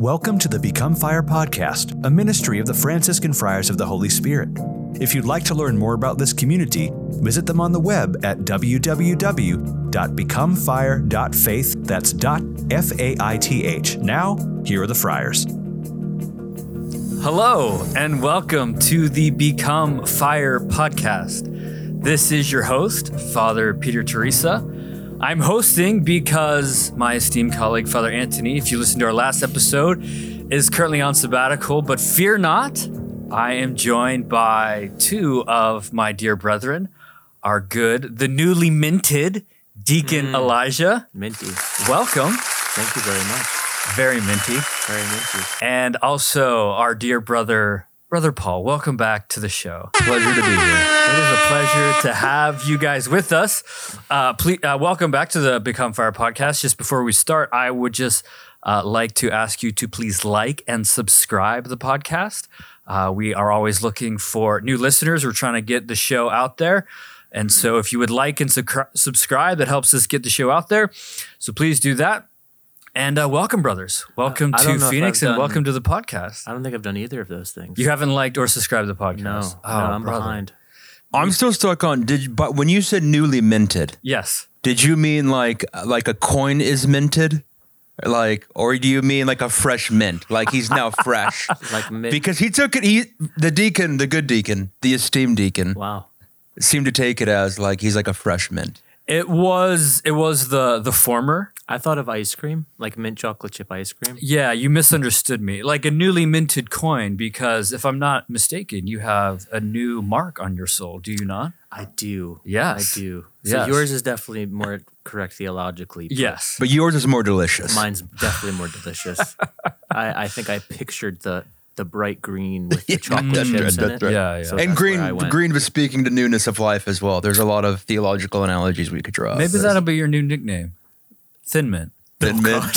Welcome to the Become Fire podcast, a ministry of the Franciscan Friars of the Holy Spirit. If you'd like to learn more about this community, visit them on the web at www.becomefire.faith. That's dot F A I T H. Now, here are the friars. Hello, and welcome to the Become Fire podcast. This is your host, Father Peter Teresa. I'm hosting because my esteemed colleague, Father Anthony, if you listened to our last episode, is currently on sabbatical, but fear not, I am joined by two of my dear brethren, our good, the newly minted Deacon hmm. Elijah. Minty. Welcome. Thank you very much. Very minty. Very minty. And also our dear brother, Brother Paul. Welcome back to the show. Pleasure to be here. It is a pleasure to have you guys with us. Uh, please, uh, welcome back to the Become Fire podcast. Just before we start, I would just uh, like to ask you to please like and subscribe the podcast. Uh, we are always looking for new listeners. We're trying to get the show out there. And so if you would like and sucri- subscribe, that helps us get the show out there. So please do that. And uh, welcome, brothers. Welcome I to don't know if Phoenix I've and done- welcome to the podcast. I don't think I've done either of those things. You haven't liked or subscribed to the podcast? no, Oh, no, I'm brother. behind. I'm still stuck on did you- but when you said newly minted, Yes. did you mean like like a coin is minted? Like or do you mean like a fresh mint? Like he's now fresh? Like mid. because he took it he the deacon, the good deacon, the esteemed deacon wow. seemed to take it as like he's like a fresh mint. It was it was the the former. I thought of ice cream, like mint chocolate chip ice cream. Yeah, you misunderstood me. Like a newly minted coin because if I'm not mistaken, you have a new mark on your soul, do you not? I do. Yes. I do. So Yes. yours is definitely more correct theologically. but Yes. But yours is more delicious. Mine's definitely more delicious. I, I think I pictured the the bright green with the chocolate that's chips right, in it. right. Yeah, yeah. So and green where I went. green was speaking to newness of life as well. There's a lot of theological analogies we could draw. Maybe that'll be your new nickname. Thin Mint. Thin mint.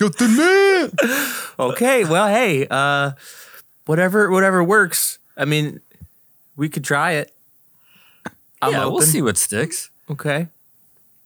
Yo, thin mint. Okay, well, hey, uh, whatever whatever works. I mean, we could try it. I'm yeah, open. we'll see what sticks. Okay.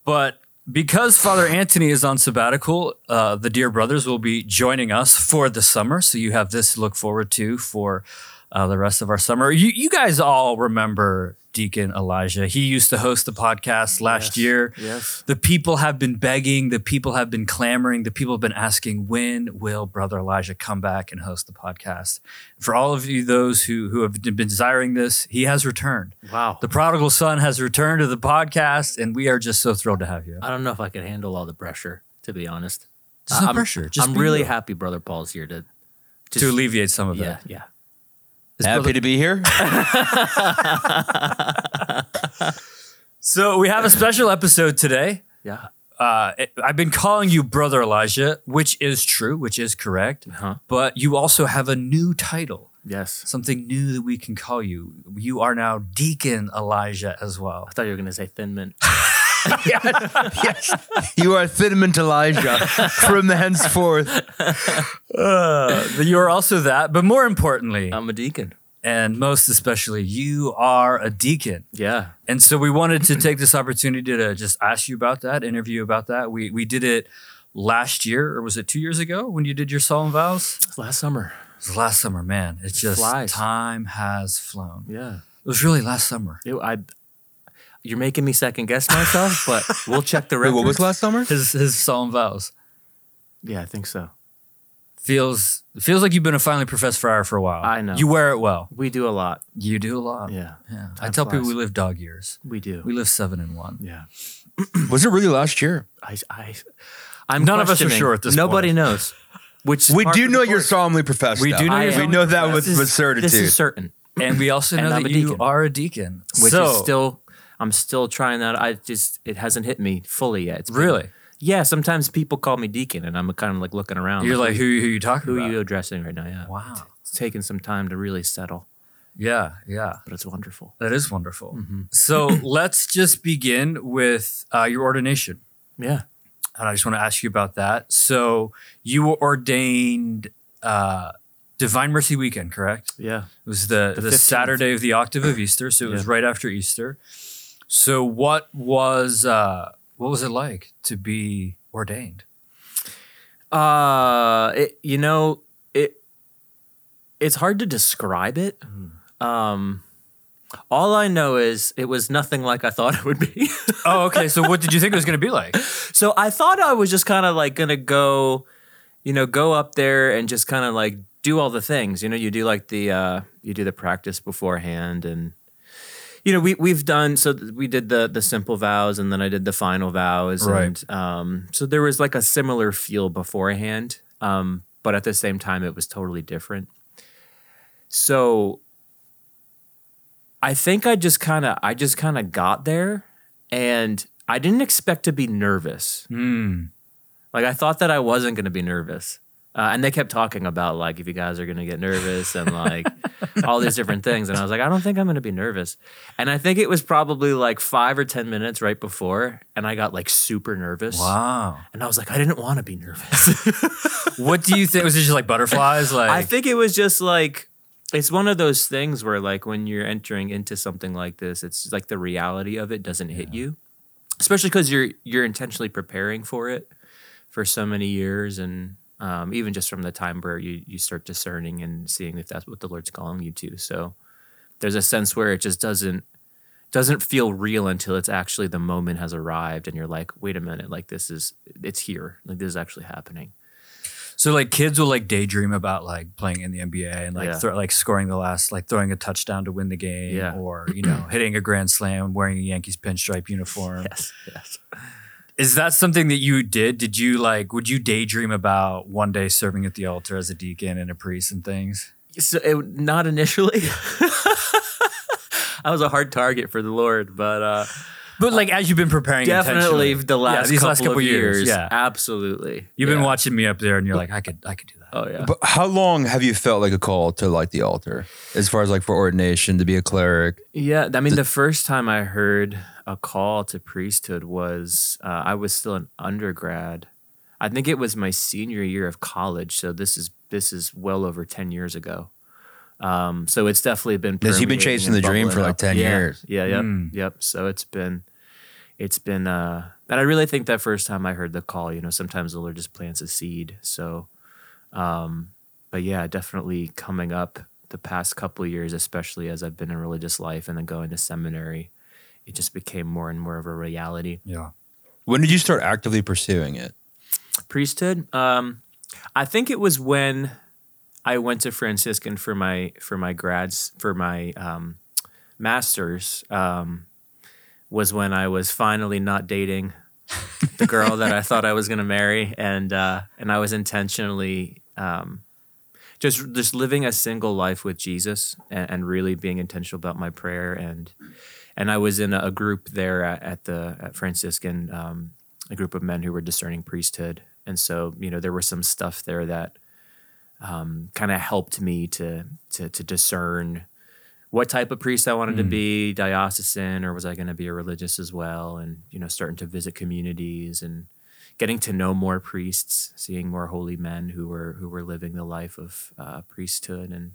But because Father Anthony is on sabbatical, uh, the dear brothers will be joining us for the summer. So you have this to look forward to for uh, the rest of our summer. You, you guys all remember Deacon Elijah. He used to host the podcast last Yes. year. Yes. The people have been begging, the people have been clamoring, the people have been asking, when will Brother Elijah come back and host the podcast? For all of you, those who, who have been desiring this, he has returned. Wow. The prodigal son has returned to the podcast, and we are just so thrilled to have you. I don't know if I can handle all the pressure, to be honest. Just no I'm, pressure. Just I'm really you. happy Brother Paul's here to. to alleviate some of Yeah, that. yeah. Is Happy brother- to be here. so we have a special episode today. Yeah. Uh, it- I've been calling you Brother Elijah, which is true, which is correct. Huh? But you also have a new title, Yes. something new that we can call you. You are now Deacon Elijah as well. I thought you were going to say Thin Mint. yes. You are Thin Mint Elijah from the henceforth. Uh, you are also that, but more importantly, I'm a deacon. and most especially, you are a deacon. Yeah. And so we wanted to take this opportunity to just ask you about that, interview about that. We we did it last year, or was it two years ago when you did your solemn vows? Last summer. It was last summer, man. It's just flies. time has flown. Yeah. It was really last summer. It, I, you're making me second guess myself, but we'll check the Wait, record. what was last summer? His his solemn vows Yeah, I think so. feels feels like you've been a finally professed friar for a while. I know. you wear it well. We do a lot. You do a lot. Yeah. yeah. I Time tell people flies. we live dog years. We do. We live seven and one. yeah. Was it really last year? I, I, I'm None of us are questioning. sure at this Nobody point. knows. Which We part do of know you're course. solemnly professed. We though. do know I you're am- We know that with, This is- with certitude. This is certain. And we also And know I'm that a you deacon. are a deacon. Which so, is still, I'm still trying that. I just, it hasn't hit me fully yet. It's been- really. Yeah. Sometimes people call me deacon, and I'm kind of like looking around. You're like, who, who are you talking who about? are you addressing right now? Yeah. Wow. It's taken some time to really settle, Yeah, yeah. but it's wonderful. That is wonderful. Mm-hmm. So let's just begin with uh, your ordination. Yeah. And I just want to ask you about that. So you were ordained uh, Divine Mercy Weekend, correct? Yeah. It was the, the, 15th. Saturday of the octave of Easter. So it was Yeah. right after Easter. So what was uh, what was it like to be ordained? Uh, it, you know, it it's hard to describe it. Um, all I know is it was nothing like I thought it would be. Oh, okay. So what did you think it was going to be like? so I thought I was just kind of like gonna go, you know, go up there and just kind of like do all the things. You know, you do like the uh, you do the practice beforehand and. You know, we we've done so. We did the the simple vows, and then I did the final vows, Right. and um, so there was like a similar feel beforehand, um, but at the same time, it was totally different. So, I think I just kind of I just kind of got there, and I didn't expect to be nervous. Hmm. Like I thought that I wasn't going to be nervous. Uh, and they kept talking about like if you guys are going to get nervous and like all these different things and I was like I don't think I'm going to be nervous. And I think it was probably like 5 or 10 minutes right before and I got like super nervous. Wow. And I was like I didn't want to be nervous. What do you think? Was it just like butterflies? Like I think it was just like it's one of those things where like when you're entering into something like this it's like the reality of it doesn't hit you. Especially cuz you're you're intentionally preparing for it for so many years and um, even just from the time where you you start discerning and seeing if that's what the Lord's calling you to. So there's a sense where it just doesn't doesn't feel real until it's actually the moment has arrived and you're like, wait a minute, like this is it's here. Like this is actually happening. So like kids will like daydream about like playing in the NBA and like Yeah. throw, like scoring the last like throwing a touchdown to win the game Yeah. or you know hitting a grand slam wearing a Yankees pinstripe uniform. Yes, yes. Is that something that you did? Did you like would you daydream about one day serving at the altar as a deacon and a priest and things? So it, not initially. I was a hard target for the Lord, but uh, But like as you've been preparing definitely the last, yeah, these couple last couple of years. Yeah. absolutely. You've been watching me up there and you're like, I could I could do. Oh yeah. But how long have you felt like a call to like the altar, as far as like for ordination to be a cleric? Yeah, I mean, the first time I heard a call to priesthood was uh, I was still an undergrad. I think it was my senior year of college. So this is this is well over ten years ago. Um, so it's definitely been. Yes, you've been chasing the dream for, like, up. 10 Yeah, years. Yeah, yep, Mm. yep. So it's been, it's been, uh, and I really think that first time I heard the call, you know, sometimes the Lord just plants a seed. So, um, but yeah, definitely coming up the past couple of years, especially as I've been in religious life and then going to seminary, it just became more and more of a reality. Yeah. When did you start actively pursuing it? Priesthood, um, I think it was when I went to Franciscan for my for my grads for my um, masters. Um, was when I was finally not dating the girl that I thought I was going to marry, and uh, and I was intentionally um, just just living a single life with Jesus and, and really being intentional about my prayer and and I was in a, a group there at, at the at Franciscan, um, a group of men who were discerning priesthood, and so you know there was some stuff there that um, kind of helped me to to to discern what type of priest I wanted to be, diocesan, or was I going to be a religious as well? And you know, starting to visit communities and getting to know more priests, seeing more holy men who were who were living the life of uh, priesthood, and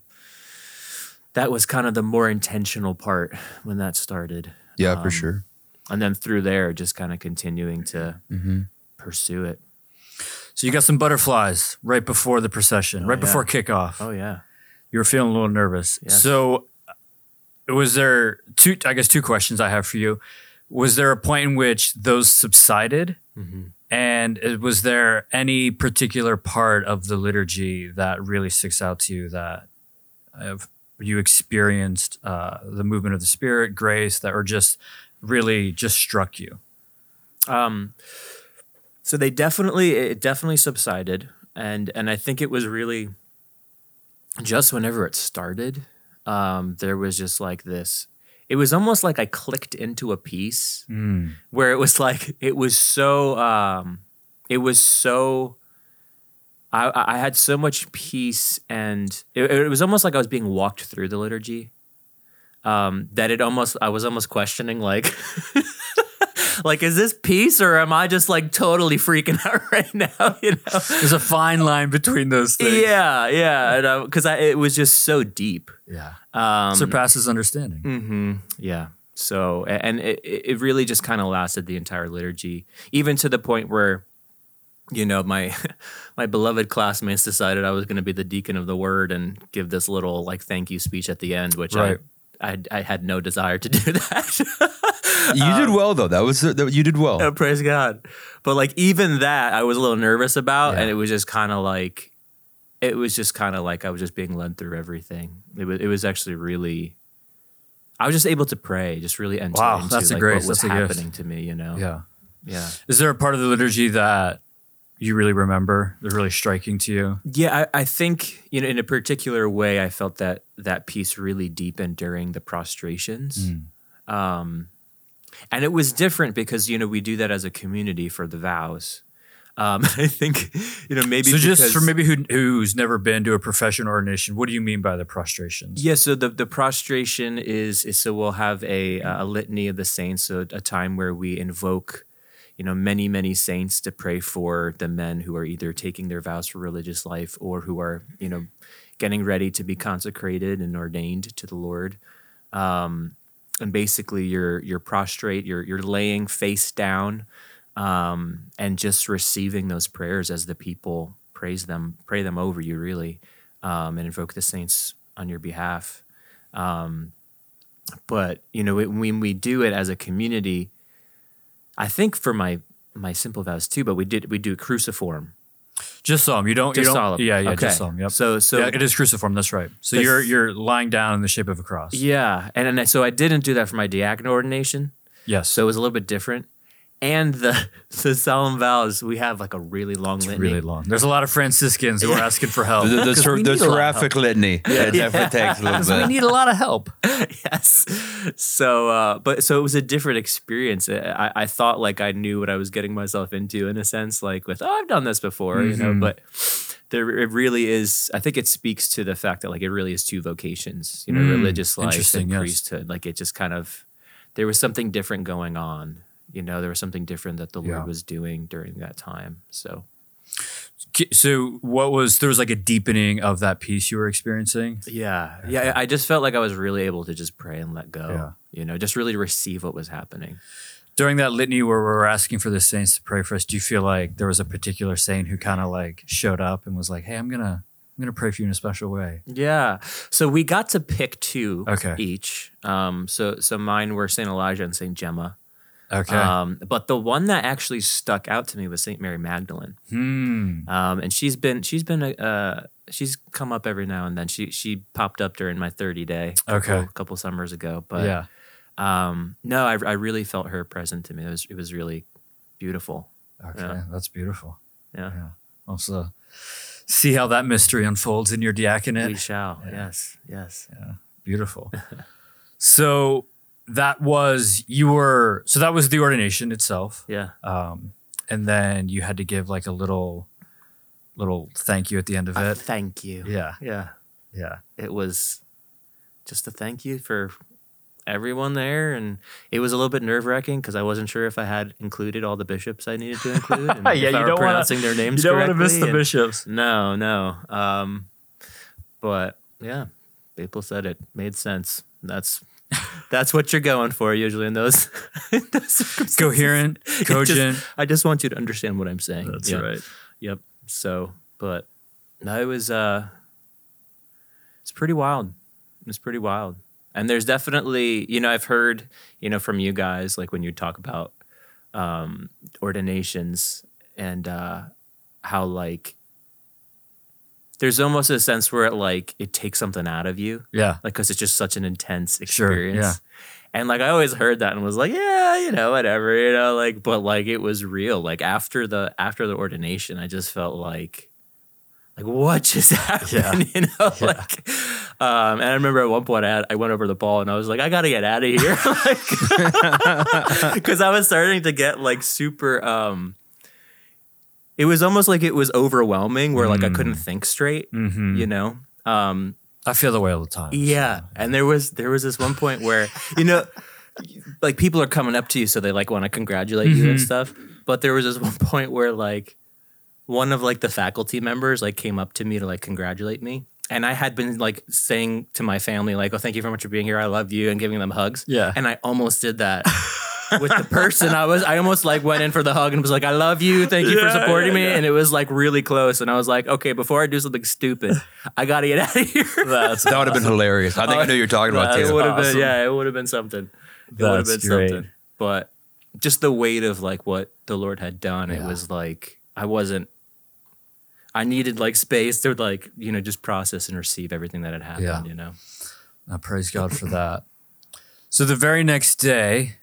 that was kind of the more intentional part when that started. Yeah, for Um, sure. And then through there, just kind of continuing to pursue it. So you got some butterflies right before the procession, right yeah. before kickoff. Oh yeah. You were feeling a little nervous. Yes. So was there two I guess two questions I have for you. Was there a point in which those subsided? Mm-hmm. And uh, was there any particular part of the liturgy that really sticks out to you that have you experienced uh, the movement of the Spirit, grace, that or just really just struck you? Um, so they definitely it definitely subsided, and and I think it was really just whenever it started, um, there was just like this. It was almost like I clicked into a piece where it was like it was so um, it was so. I, I had so much peace, and it, it was almost like I was being walked through the liturgy. Um, that it almost I was almost questioning like like is this peace or am I just like totally freaking out right now? You know? There's a fine line between those things. Yeah, yeah, because I it was just so deep. Yeah. Um, Surpasses understanding. hmm Yeah. So, and it, it really just kind of lasted the entire liturgy, even to the point where you know, my my beloved classmates decided I was going to be the deacon of the word and give this little like thank you speech at the end, which Right. I, I I had no desire to do that. You did um, well though. That was that, you did well. Oh, praise God. But like even that I was a little nervous about Yeah. and it was just kind of like it was just kind of like I was just being led through everything. It was it was actually really I was just able to pray, just really enter Wow, into that's a like, grace, what was that's a happening to me, you know. Yeah. Yeah. Is there a part of the liturgy that you really remember? They're really striking to you. Yeah, I, I think you know in a particular way, I felt that that piece really deepened during the prostrations, um, and it was different because you know we do that as a community for the vows. Um, I think you know maybe so just for maybe who, who's never been to a profession ordination, what do you mean by the prostrations? Yeah, so the the prostration is, is so we'll have a a litany of the saints, so a time where we invoke, you know, many many saints to pray for the men who are either taking their vows for religious life or who are you know getting ready to be consecrated and ordained to the Lord. Um, and basically, you're you're prostrate, you're you're laying face down, um, and just receiving those prayers as the people praise them, pray them over you, really, um, and invoke the saints on your behalf. Um, but you know, it, when we do it as a community, I think for my my simple vows too, but we did we do cruciform. Just solemn. You don't. Just you don't. solemn. Yeah, yeah. Okay. Just solemn. Yep. So so yeah, it is cruciform. That's right. So This- you're you're lying down in the shape of a cross. yeah, and, and so I didn't do that for my diaconal ordination. Yes. So it was a little bit different. And the the solemn vows, we have like a really long litany. really long. There's a lot of Franciscans who are asking for help. The, the, 'Cause ser- we the need a lot of seraphic litany. It definitely takes a little help. We need a lot of help. yes. So, uh, but so it was a different experience. I, I thought like I knew what I was getting myself into in a sense, like with, oh, I've done this before, you know, Mhm. but there, it really is, I think it speaks to the fact that like it really is two vocations, you know, Mm, religious life interesting, and yes. priesthood. Like it just kind of, there was something different going on, you know, there was something different that the Yeah. Lord was doing during that time. So, So what was there was like a deepening of that peace you were experiencing? yeah, yeah, I just felt like I was really able to just pray and let go, Yeah. you know, just really receive what was happening. During that litany where we're asking for the saints to pray for us, do you feel like there was a particular saint who kind of like showed up and was like, "Hey, I'm gonna I'm gonna pray for you in a special way"? Yeah. So we got to pick two Okay. each. Um, so so mine were Saint Elijah and Saint Gemma. Okay. Um, but the one that actually stuck out to me was Saint Mary Magdalene. hmm. Um, and she's been she's been a uh, she's come up every now and then. She she popped up during my 30 day a couple, Okay. couple summers ago. But yeah. um, no, I, I really felt her present to me. It was it was really beautiful. Okay. yeah. That's beautiful. Yeah. Yeah. Also, see how that mystery unfolds in your diaconate. We shall. Yes. Yes. Yeah. Beautiful. so that was you were so that was the ordination itself. Yeah. um, and then you had to give like a little little thank you at the end of Uh, it. thank you. yeah, Yeah. yeah, it was just a thank you for everyone there and it was a little bit nerve-wracking because i wasn't sure if i had included all the bishops i needed to include and Yeah, you don't wanna- pronouncing their names correctly and- bishops. no no um but yeah people said it made sense that's that's what you're going for usually in those, in those. Coherent, It just- cogent. i just want you to understand what i'm saying That's Yeah. right. Yep. So, but no, it was uh it's pretty wild. It's pretty wild. And there's definitely, you know, I've heard, you know, from you guys, like when you talk about um ordinations and uh how like there's almost a sense where it like it takes something out of you Yeah, like because it's just such an intense Sure, experience. yeah. And like I always heard that and was like, yeah, you know, whatever, you know, like, but like it was real. Like after the after the ordination, I just felt like, like what just happened, you know, Yeah. like. Um, and I remember at one point I, had, I went over the ball and I was like, I gotta get out of here, like, because I was starting to get like super. Um, it was almost like it was overwhelming, where like I couldn't think straight, Mhm. you know. Um, I feel the way all the time. yeah, and there was there was this one point where you know, like people are coming up to you, so they like want to congratulate you and Mhm. stuff. But there was this one point where like one of like the faculty members like came up to me to like congratulate me, and I had been like saying to my family like, "Oh, thank you very much for being here. I love you," and giving them hugs. Yeah. and I almost did that. with the person. I was I almost like went in for the hug and was like, I love you, thank you for supporting yeah, me. yeah. And it was like really close. And I was like, okay, before I do something stupid, I gotta get out of here. That's That would have been hilarious. I think I know you're talking about That's it too. would have awesome. been yeah, it would have been something. It would have been great. something. But just the weight of like what the Lord had done, it was like I wasn't I needed like space to like, you know, just process and receive everything that had happened, Yeah. you know. I praise God for that. So the very next day,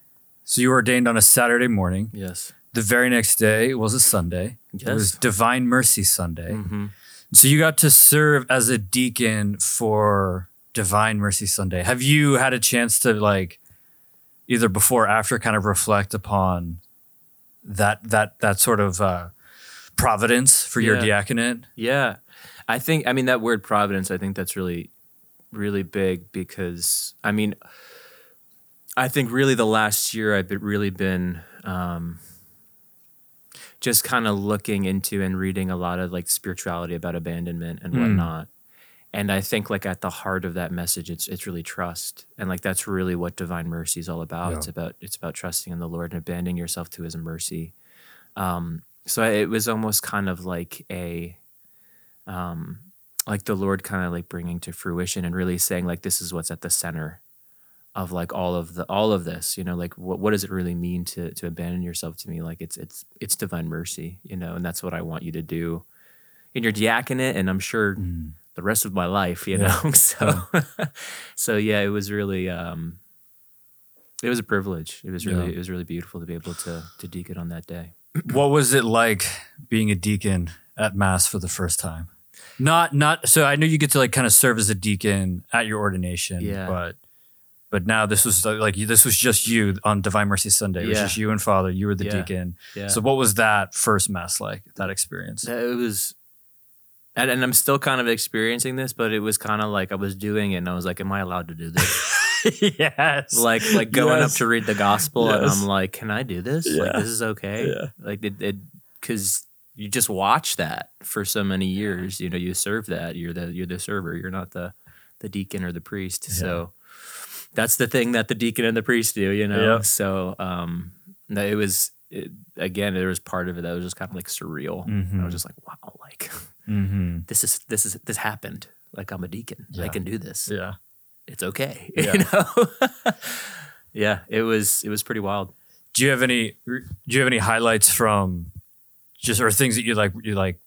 so you were ordained on a Saturday morning. Yes. The very next day was a Sunday. Yes. It was Divine Mercy Sunday. Mm-hmm. So you got to serve as a deacon for Divine Mercy Sunday. Have you had a chance to like either before or after kind of reflect upon that that that sort of uh, providence for your Yeah. diaconate? Yeah. I think I mean that word providence, I think that's really really big because I mean I think really the last year I've been, really been um just kind of looking into and reading a lot of like spirituality about abandonment and whatnot. And I think like at the heart of that message it's it's really trust. And like that's really what divine mercy is all about. Yeah. It's about it's about trusting in the Lord and abandoning yourself to his mercy. Um so it was almost kind of like a um like the lord kind of like bringing to fruition and really saying like this is what's at the center of like all of the all of this you know like what, what does it really mean to to abandon yourself to me? Like it's it's it's divine mercy you know and that's what i want you to do. In your diaconate and i'm sure the rest of my life you Yeah. know so so yeah it was really um it was a privilege. It was really Yeah. it was really beautiful to be able to to deacon on that day. What was it like being a deacon at mass for the first time? Not not so i know you get to like kind of serve as a deacon at your ordination Yeah. but but now this was uh, like this was just you on divine mercy sunday it was Yeah. just you and father you were the Yeah. deacon yeah so what was that first mass like that experience That- It was, and, and I'm still kind of experiencing this, but it was kind of like I was doing it, and I was like, "Am I allowed to do this?" yes like, like going Yes. up to read the gospel, and Yes. I'm like, "Can I do this? Like, Yeah. this is okay?" Yeah. Like, it, it, because you just watch that for so many years. You know, you serve that. You're the you're the server. You're not the the deacon or the priest. So that's the thing that the deacon and the priest do. You know. So um, it was. It, again, there was part of it that was just kind of like surreal. I Mhm. was just like, wow, like mm-hmm. this is this is this happened. Like I'm a deacon. I can do this. yeah It's okay. Yeah. You know? yeah, it was it was pretty wild. do you have any do you have any highlights from just or things that you like you like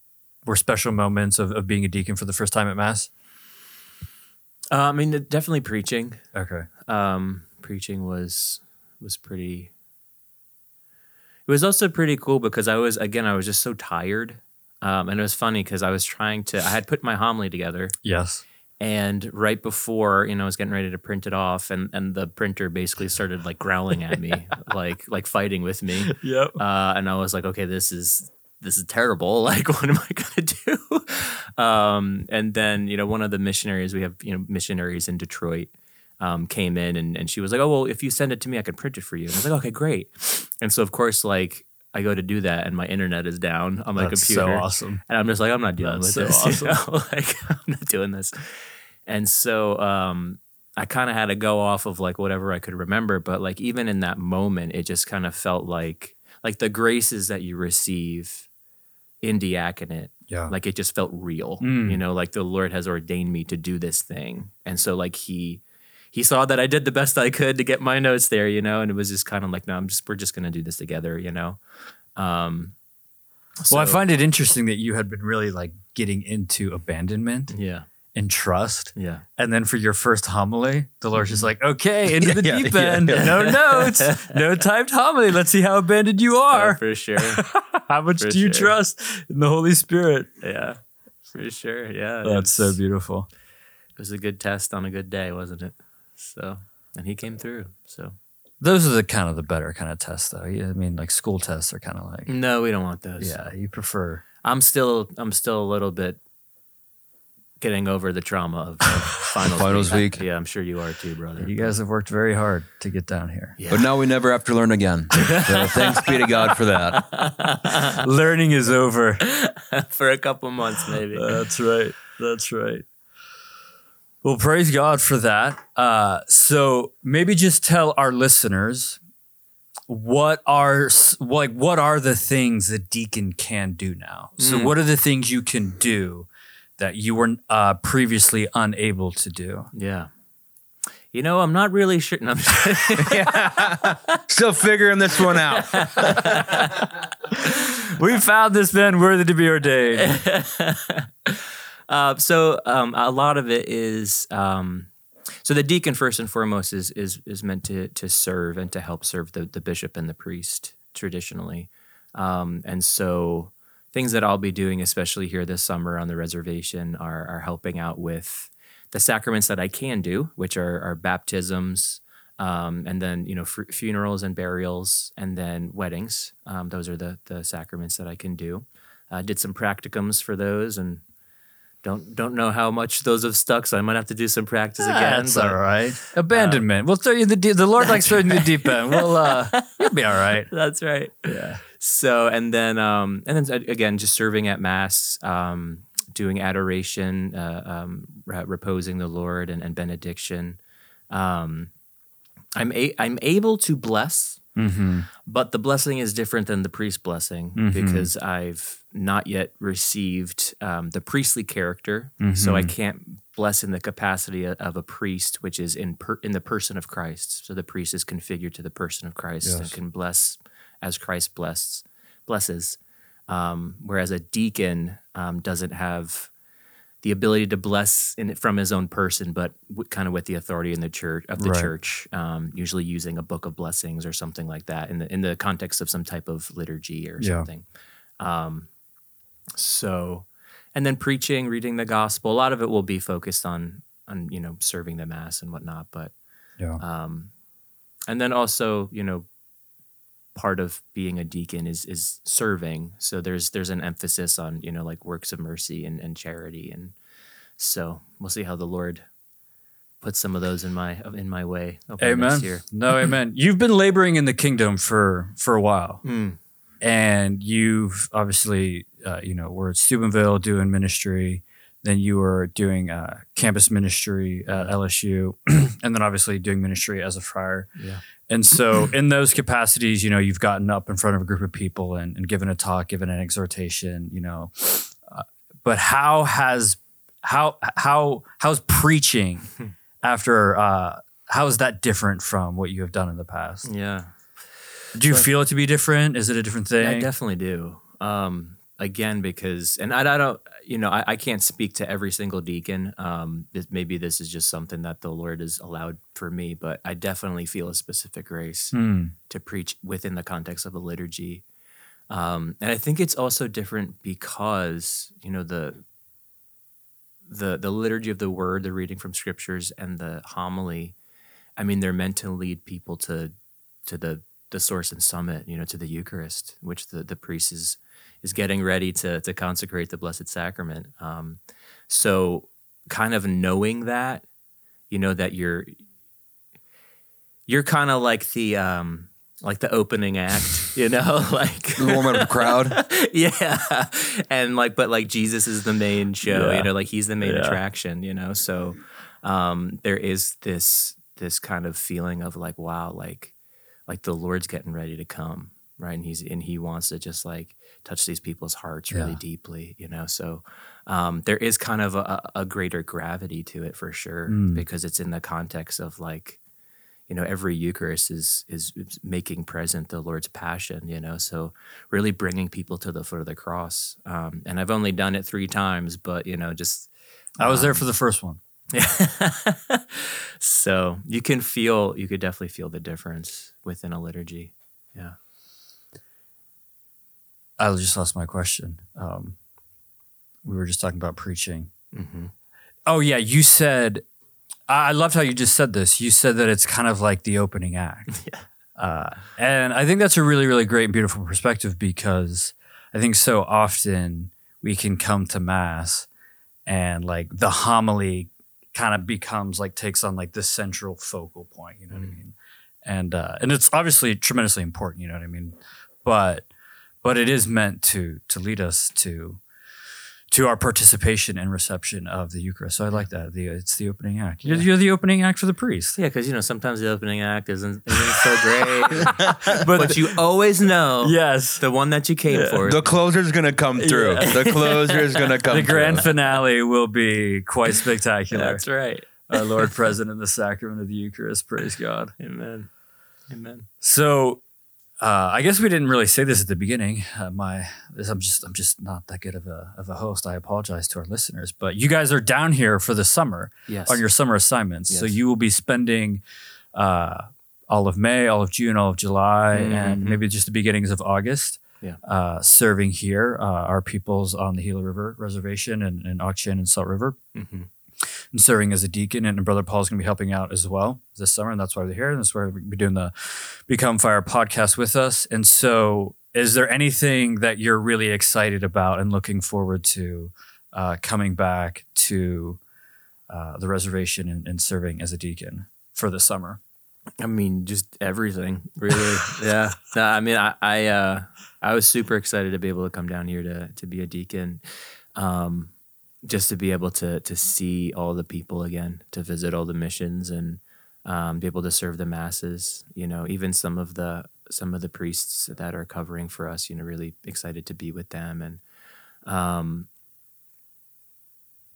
were special moments of, of being a deacon for the first time at mass Uh, I mean, definitely preaching. okay. Um, preaching was was pretty. It was also pretty cool because I was again I was just so tired, um, and it was funny because I was trying to I had put my homily together. Yes. And right before you know I was getting ready to print it off and and the printer basically started like growling at me like like fighting with me. Yep. Uh, and I was like, okay, this is this is terrible. Like, what am I gonna do? Um, and then you know, one of the missionaries we have, you know, missionaries in Detroit. Um, came in and, and she was like, "Oh well, if you send it to me, I can print it for you." And I was like, "Okay, great." And so of course, like I go to do that, and my internet is down on my That's computer. so awesome And I'm just like, I'm not dealing That's with so this. You know? like, I'm not doing this. And so um, I kind of had to go off of like whatever I could remember. But like even in that moment, it just kind of felt like like the graces that you receive in diaconate, yeah like it just felt real. Mm. You know, like the Lord has ordained me to do this thing. And so like he he saw that I did the best I could to get my notes there, you know, and it was just kind of like, no, I'm just we're just gonna do this together, you know. Um well i find it interesting that you had been really like getting into abandonment yeah, and trust yeah. and then for your first homily the lord's just mm-hmm. like okay into the Yeah, deep yeah, end yeah. no notes no typed homily let's see how abandoned you Oh, are for sure. how much for do you sure. trust in the holy spirit yeah, for sure. Yeah, that's so beautiful It was a good test on a good day, wasn't it? So, and he came through. So, those are the kind of the better kind of tests though i mean like school tests are kind of like no, we don't want those. yeah you prefer I'm still, I'm still a little bit getting over the trauma of, of finals, Finals week. Yeah, I'm sure you are too, brother. you guys have worked very hard to get down here Yeah. But now we never have to learn again. So thanks be to God for that. learning is over for a couple months, maybe. That's right. That's right. Well, praise God for that. Uh, so maybe just tell our listeners what are like what are the things that deacon can do now? So Mm. what are the things you can do that you were uh, previously unable to do? Yeah. You know, I'm not really sure. No, I'm just kidding. Still figuring this one out. We found this man worthy to be ordained. Uh, so um, a lot of it is um, so the deacon first and foremost is is is meant to to serve and to help serve the the bishop and the priest traditionally, um, and so things that I'll be doing, especially here this summer on the reservation, are are helping out with the sacraments that I can do, which are are baptisms. Um, and then you know fu- funerals and burials, and then weddings. Um, those are the the sacraments that I can do. I did some practicums for those, and don't don't know how much those have stuck, so I might have to do some practice again. That's but- all right. Abandonment. we'll throw you in the deep. The Lord likes throwing you in the deep end. We'll uh, you'll be all right. That's right. Yeah. So and then um and then again just serving at mass, um, doing adoration, uh, um, reposing the Lord and, and benediction. Um, I'm a- I'm able to bless, Mm-hmm. but the blessing is different than the priest blessing Mhm. because I've not yet received um, the priestly character, so I Mhm. can't bless in the capacity of a priest, which is in per- in the person of Christ. So the priest is configured to the person of Christ and can bless as Christ blesses. Blesses, um, whereas a deacon um, doesn't have the ability to bless in, from his own person, but w- kind of with the authority in the church of the Right. church, um, usually using a book of blessings or something like that in the in the context of some type of liturgy or Yeah. something. Um, so, and then preaching, reading the gospel. A lot of it will be focused on on you know serving the mass and whatnot, but Yeah. um, and then also you know part of being a deacon is is serving so there's there's an emphasis on you know like works of mercy and, and charity and so we'll see how the lord puts some of those in my in my way Amen. No, amen. You've been laboring in the kingdom for for a while, Mm, and you've obviously, uh, you know, were at Steubenville doing ministry. Then you were doing uh, campus ministry at LSU, and then obviously doing ministry as a friar. yeah And so, in those capacities, you know, you've gotten up in front of a group of people and, and given a talk, given an exhortation, you know. Uh, but how has how how how's preaching after uh, how is that different from what you have done in the past? yeah Do you So- feel it to be different? Is it a different thing? I definitely do. Um, again, because and I, I don't, you know, I, I can't speak to every single deacon. Um, this, maybe this is just something that the Lord has allowed for me, but I definitely feel a specific grace Hmm. to preach within the context of a liturgy. Um, and I think it's also different because you know the the the liturgy of the word, the reading from scriptures, and the homily. I mean, they're meant to lead people to to the the source and summit, you know, to the Eucharist, which the the priest is is getting ready to to consecrate the Blessed Sacrament. Um, so, kind of knowing that, you know, that you're you're kind of like the um like the opening act, you know, like Warm up the crowd. yeah and like but like jesus is the main show Yeah. you know like he's the main Yeah. attraction you know so um there is this this kind of feeling of like wow like like the lord's getting ready to come right and he's and he wants to just like touch these people's hearts really Yeah. deeply you know so um there is kind of a, a greater gravity to it for sure Mm. because it's in the context of like you know every eucharist is is making present the lord's passion you know so really bringing people to the foot of the cross um, and i've only done it three times but you know just I was there for the first one. Yeah. so you can feel you could definitely feel the difference within a liturgy yeah I just lost my question. Um, we were just talking about preaching. hmm Oh yeah, you said. I I loved how you just said this. You said that it's kind of like the opening act, Yeah. uh, and I think that's a really, really great and beautiful perspective because I think so often we can come to mass and like the homily kind of becomes like takes on like the central focal point. You know what I Mm. mean? And uh, and it's obviously tremendously important. You know what I mean? But but it is meant to to lead us to to our participation and reception of the Eucharist. So I like that. The, it's the opening act. You're, you're the opening act for the priest. Yeah, because you know sometimes the opening act isn't, isn't so great, but, you always know Yes. the one that you came for. The closer's gonna come through. The closer's gonna come. The grand through. finale will be quite spectacular. That's right. Our Lord present in the sacrament of the Eucharist. Praise God. Amen. Amen. So, uh, I guess we didn't really say this at the beginning. Uh, my, this, I'm just, I'm just not that good of a of a host. I apologize to our listeners, but you guys are down here for the summer Yes. on your summer assignments. So you will be spending uh, all of May, all of June, all of July, and Mhm. maybe just the beginnings of August. Yeah. Uh, serving here, uh, our peoples on the Gila River Reservation and, and Ak-Chin and Salt River Mhm. And serving as a deacon. And Brother Paul's going to be helping out as well this summer. And that's why we're here. And that's why we're doing the Become Fire podcast with us. And so, is there anything that you're really excited about and looking forward to uh, coming back to uh, the reservation and, and serving as a deacon for the summer? I mean, just everything, really. yeah. No, I mean, I I, uh, I was super excited to be able to come down here to to be a deacon, um, just to be able to to see all the people again, to visit all the missions, and um, be able to serve the masses. You know, even some of the some of the priests that are covering for us. You know, really excited to be with them, and um,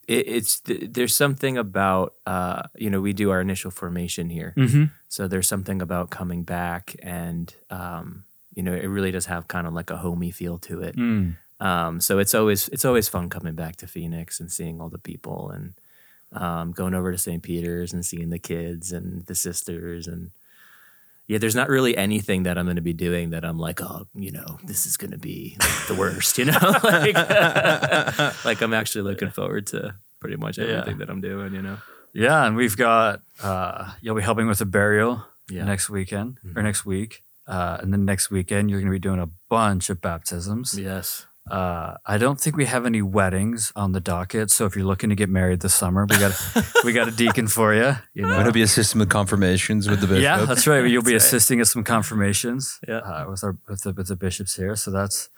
it, it's th- there's something about uh, you know we do our initial formation here. Mm-hmm. So there's something about coming back, and um, you know, it really does have kind of like a homey feel to it. Mm. Um, so it's always it's always fun coming back to Phoenix and seeing all the people, and um, going over to St. Peter's and seeing the kids and the sisters, and yeah, there's not really anything that I'm going to be doing that I'm like, oh, you know, this is going to be the worst, you know, like, like I'm actually looking forward to pretty much Yeah. everything that I'm doing, you know. Yeah. And we've got, uh, you'll be helping with a burial Yeah. Mm-hmm. next weekend or next week. Uh, and then next weekend, you're going to be doing a bunch of baptisms. Yes. Uh, I don't think we have any weddings on the docket. So if you're looking to get married this summer, we got we got a deacon for you. You know, Gonna be a system of confirmations with the bishop. yeah, that's right. You'll be That's right. assisting us some confirmations. Yeah. uh, with our with the, with the bishops here. So that's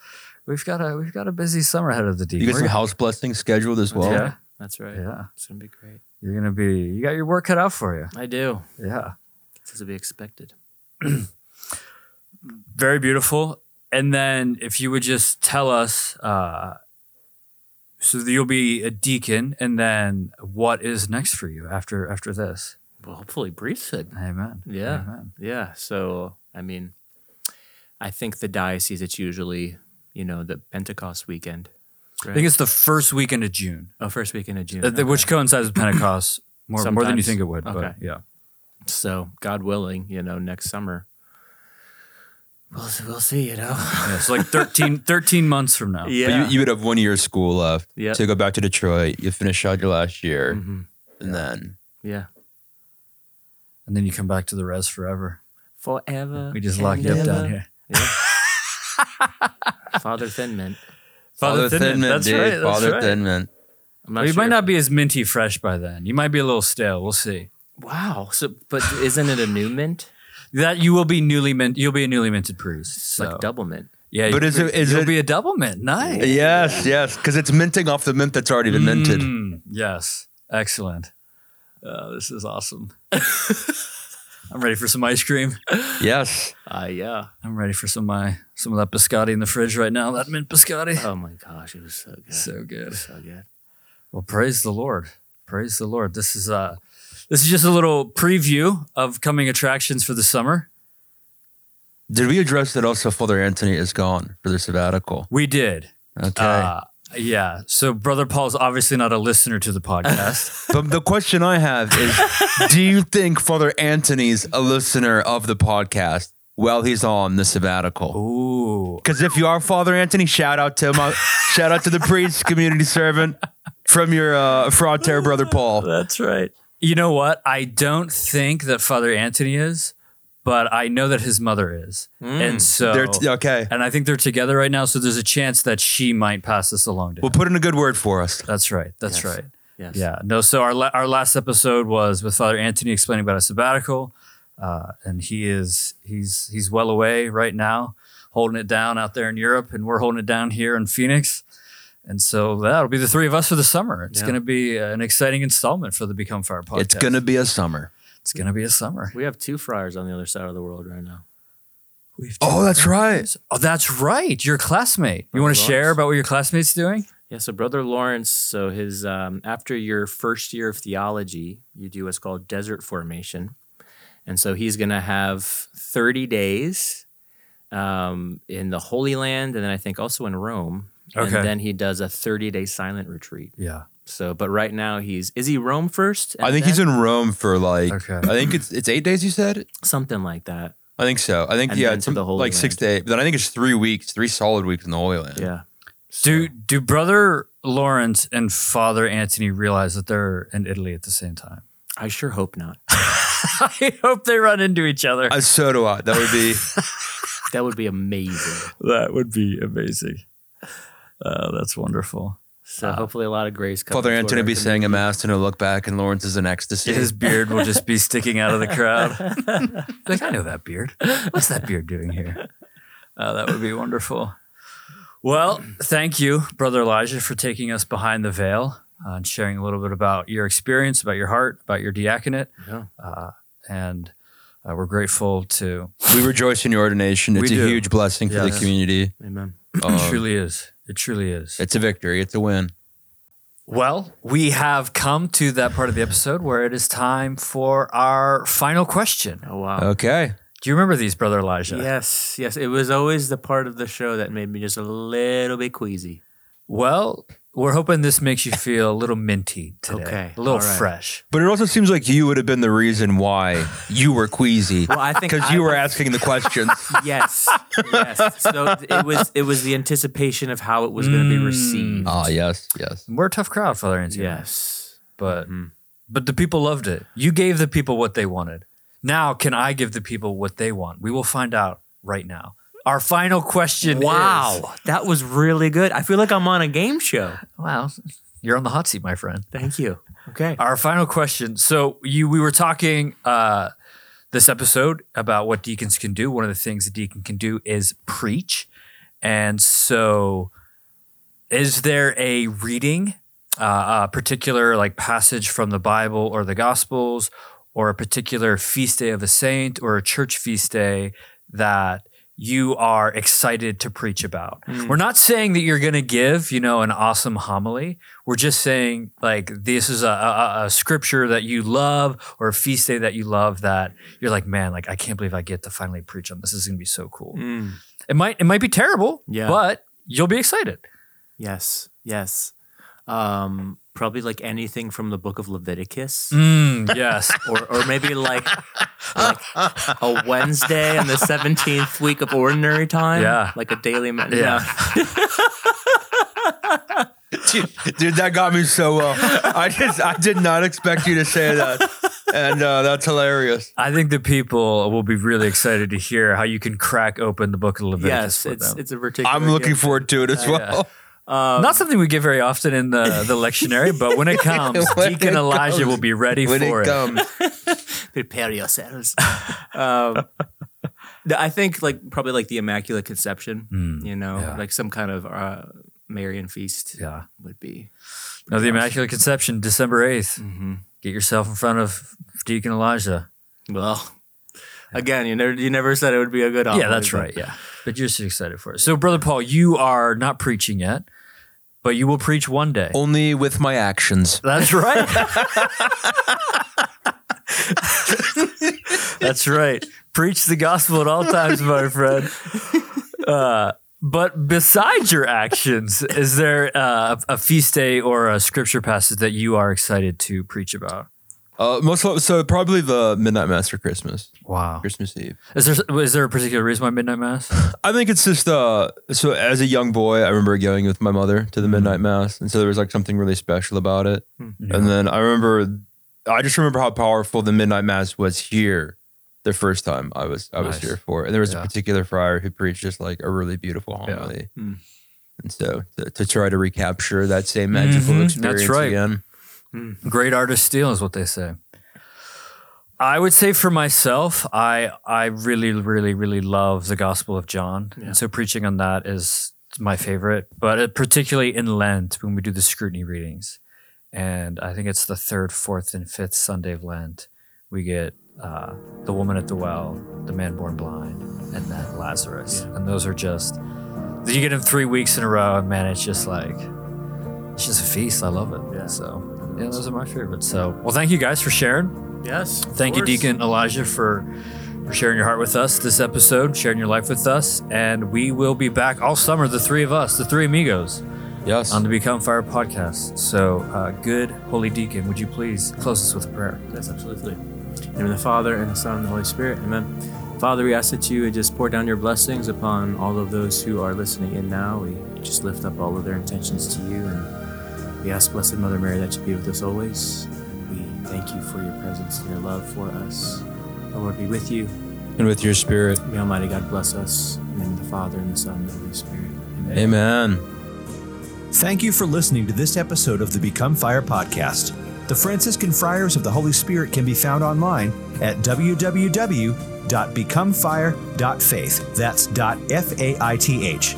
we've got a we've got a busy summer ahead of the deacon. You get some house blessings scheduled as well. Yeah. That's right. yeah, It's going to be great. you're gonna be you got your work cut out for you. I do. Yeah, It's to be expected. very beautiful. And then if you would just tell us, uh, so you'll be a deacon, and then what is next for you after after this? Well, hopefully priesthood. Amen. Yeah. Amen. Yeah. So, I mean, I think the diocese, it's usually, you know, the Pentecost weekend. I think it's the first weekend of June, Oh, first weekend of June. uh, th- which coincides with Pentecost more more than you think it would. But Okay. yeah. So, God willing, you know, next summer. We'll, we'll see, you know. Yeah, so like 13, 13 months from now. But Yeah. you, you would have one year of school left Yep. to go back to Detroit. You finish out your last year, Mhm. and then Yeah. And then you come back to the res forever. Forever. We just lock and you up down ever. here. Father Thin Mint. Father Thin Mint, that's dude. right, that's Father right. Thin Mint. I'm Well, you sure might not be as minty fresh by then. You might be a little stale. We'll see. Wow. So, but isn't it a new mint? That you will be newly mint. You'll be a newly minted priest. It's So. like double mint. Yeah, But is it- is you'll it- be a double mint? Nice. Yes, yes, because it's minting off the mint that's already been minted. Mm, yes, excellent. Uh, this is awesome. I'm ready for some ice cream. Yes. Uh, yeah. I'm ready for some of my some of that biscotti in the fridge right now. That mint biscotti, Oh my gosh, it was so good. so good. so good. Well, praise the Lord. Praise the Lord. This is uh this is just a little preview of coming attractions for the summer. Did we address that also Father Anthony is gone for the sabbatical? We did. Okay. Uh, yeah. So Brother Paul's obviously not a listener to the podcast. but the question I have is do you think Father Anthony's a listener of the podcast while he's on the sabbatical? Ooh. Because if you are Father Anthony, shout out to uh, shout out to the priest, community servant from your uh, frater brother Paul. That's right. You know what? I don't think that Father Anthony is, but I know that his mother is. And so They're t- okay. and I think they're together right now, so there's a chance that she might pass this along to Well, him. put in a good word for us. That's right. That's Yes. right. Yes. Yeah. No, so our la- our last episode was with Father Anthony explaining about a sabbatical. Uh, and he is he's he's well away right now, holding it down out there in Europe, and we're holding it down here in Phoenix. And so that'll be the three of us for the summer. It's Yeah. going to be an exciting installment for the Become Fire podcast. It's gonna be a summer. It's going to be a summer. We have two friars on the other side of the world right now. We've Oh, that's right. Oh, that's right. Your classmate. You want to share about what your classmate's doing? Yeah, so Brother Lawrence, so his um, after your first year of theology, you do what's called desert formation, and so he's going to have thirty days um, in the Holy Land, and then I think also in Rome, Okay. and then he does a thirty day silent retreat. Yeah. So, but right now he's is he Rome first? I think he's in Rome for like. Okay. I think it's it's eight days. You said. something like that. I think so. I think And yeah, it's the some, Holy like six Land. to eight. But then I think it's three weeks, three solid weeks in the Holy Land. Yeah. Do do brother Lawrence and Father Anthony realize that they're in Italy at the same time? I sure hope not. I hope they run into each other. Uh, so do I. That would be. That would be amazing. that would be amazing. Uh, that's wonderful. So hopefully a lot of grace. comes Father toward Anthony our be saying a mass and he'll look back, and Lawrence is in ecstasy. His beard will just be sticking out of the crowd. like I know that beard. What's that beard doing here? Uh, that would be wonderful. Well, thank you, Brother Elijah, for taking us behind the veil uh, and sharing a little bit about your experience, about your heart, about your diaconate. Yeah. Uh, and uh, we're grateful to. we rejoice in your ordination. It's We a do. huge blessing for Yes. the community. Amen. Um, it truly is. It truly is. it's a victory. It's a win. Well, we have come to that part of the episode where it is time for our final question. Oh wow. Okay. Do you remember these, Brother Elijah? Yes, yes. It was always the part of the show that made me just a little bit queasy. Well, we're hoping this makes you feel a little minty today. Okay, A little all right. fresh. But it also seems like you would have been the reason why you were queasy. Well, I think Because I you were was- asking the questions. Yes, yes. So it was it was the anticipation of how it was going to be received. Ah, yes, yes. We're a tough crowd, Father Anthony. Yes. But but the people loved it. You gave the people what they wanted. Now can I give the people what they want? We will find out right now. Our final question is Wow, that was really good. I feel like I'm on a game show. Wow. You're on the hot seat, my friend. Thank you. Okay. Our final question. So you we were talking uh this episode about what deacons can do. One of the things a deacon can do is preach. And so is there a reading, uh, a particular like passage from the Bible or the Gospels, or a particular feast day of a saint or a church feast day that you are excited to preach about? We're not saying that you're going to give, you know, an awesome homily. We're just saying like this is a, a, a scripture that you love or a feast day that you love that you're like, man, like I can't believe I get to finally preach on this. This is going to be so cool. Mm. It might it might be terrible, Yeah. but you'll be excited. Yes. Yes. Um, probably like anything from the book of Leviticus. Mm, yes. Or, or maybe like, like a Wednesday in the 17th week of ordinary time. Yeah. Like a daily. Me- Yeah. dude, dude, that got me so well. I just, I did not expect you to say that, and uh, that's hilarious. I think the people will be really excited to hear how you can crack open the book of Leviticus Yes. for It's, them. it's a particular. I'm looking gift. forward to it as well. Not something we get very often in the, the lectionary, but when it comes, When Deacon it Elijah comes. will be ready When for it it. comes, prepare yourselves. um, I think like probably like the Immaculate Conception, you know, yeah. like some kind of uh, Marian feast Yeah. would be. No, the Immaculate Conception, December 8th. Mm-hmm. Get yourself in front of Deacon Elijah. Well, again, you never you never said it would be a good. yeah, that's right. Yeah. But you're just excited for it. So, Brother Paul, you are not preaching yet, but you will preach one day. only with my actions. That's right. That's right. Preach the gospel at all times, my friend. Uh, but besides your actions, is there uh, a feast day or a scripture passage that you are excited to preach about? Uh, most of, so probably the midnight mass for Christmas, Wow. Christmas Eve. Is there is there a particular reason why midnight mass? I think it's just uh so as a young boy, I remember going with my mother to the midnight mass, and so there was like something really special about it. And then I remember, I just remember how powerful the midnight mass was here, the first time I was I was Nice. here for, it. and there was Yeah. a particular friar who preached just like a really beautiful Yeah. homily, Mm. and so to, to try to recapture that same magical Mhm, experience that's right. again. Great artist steal is what they say. I would say for myself, I I really really really love the Gospel of John, and so preaching on that is my favorite, but particularly in Lent when we do the scrutiny readings. And I think it's the third, fourth, and fifth Sunday of Lent. We get uh, the woman at the well, the man born blind, and then Lazarus. And those are just, you get them three weeks in a row, and man, it's just like, it's just a feast. I love it. Yeah. So, yeah, those are my favorites. So, well, thank you guys for sharing. Yes. of Thank you. Deacon Elijah, for, for sharing your heart with us this episode, sharing your life with us. And we will be back all summer, the three of us, the three amigos, Yes. on the Become Fire podcast. So, uh, good Holy Deacon, would you please close us with a prayer? Yes, absolutely. In the name of the Father and the Son and the Holy Spirit. Amen. Father, we ask that you would just pour down your blessings upon all of those who are listening in now. We just lift up all of their intentions to you, and we ask Blessed Mother Mary that you be with us always. We thank you for your presence and your love for us. The Lord be with you. and with your spirit. May Almighty God bless us. In the name of the Father and the Son and the Holy Spirit. Amen. Amen. Thank you for listening to this episode of the Become Fire podcast. The Franciscan Friars of the Holy Spirit can be found online at www.becomefire.faith. That's .f a i t h.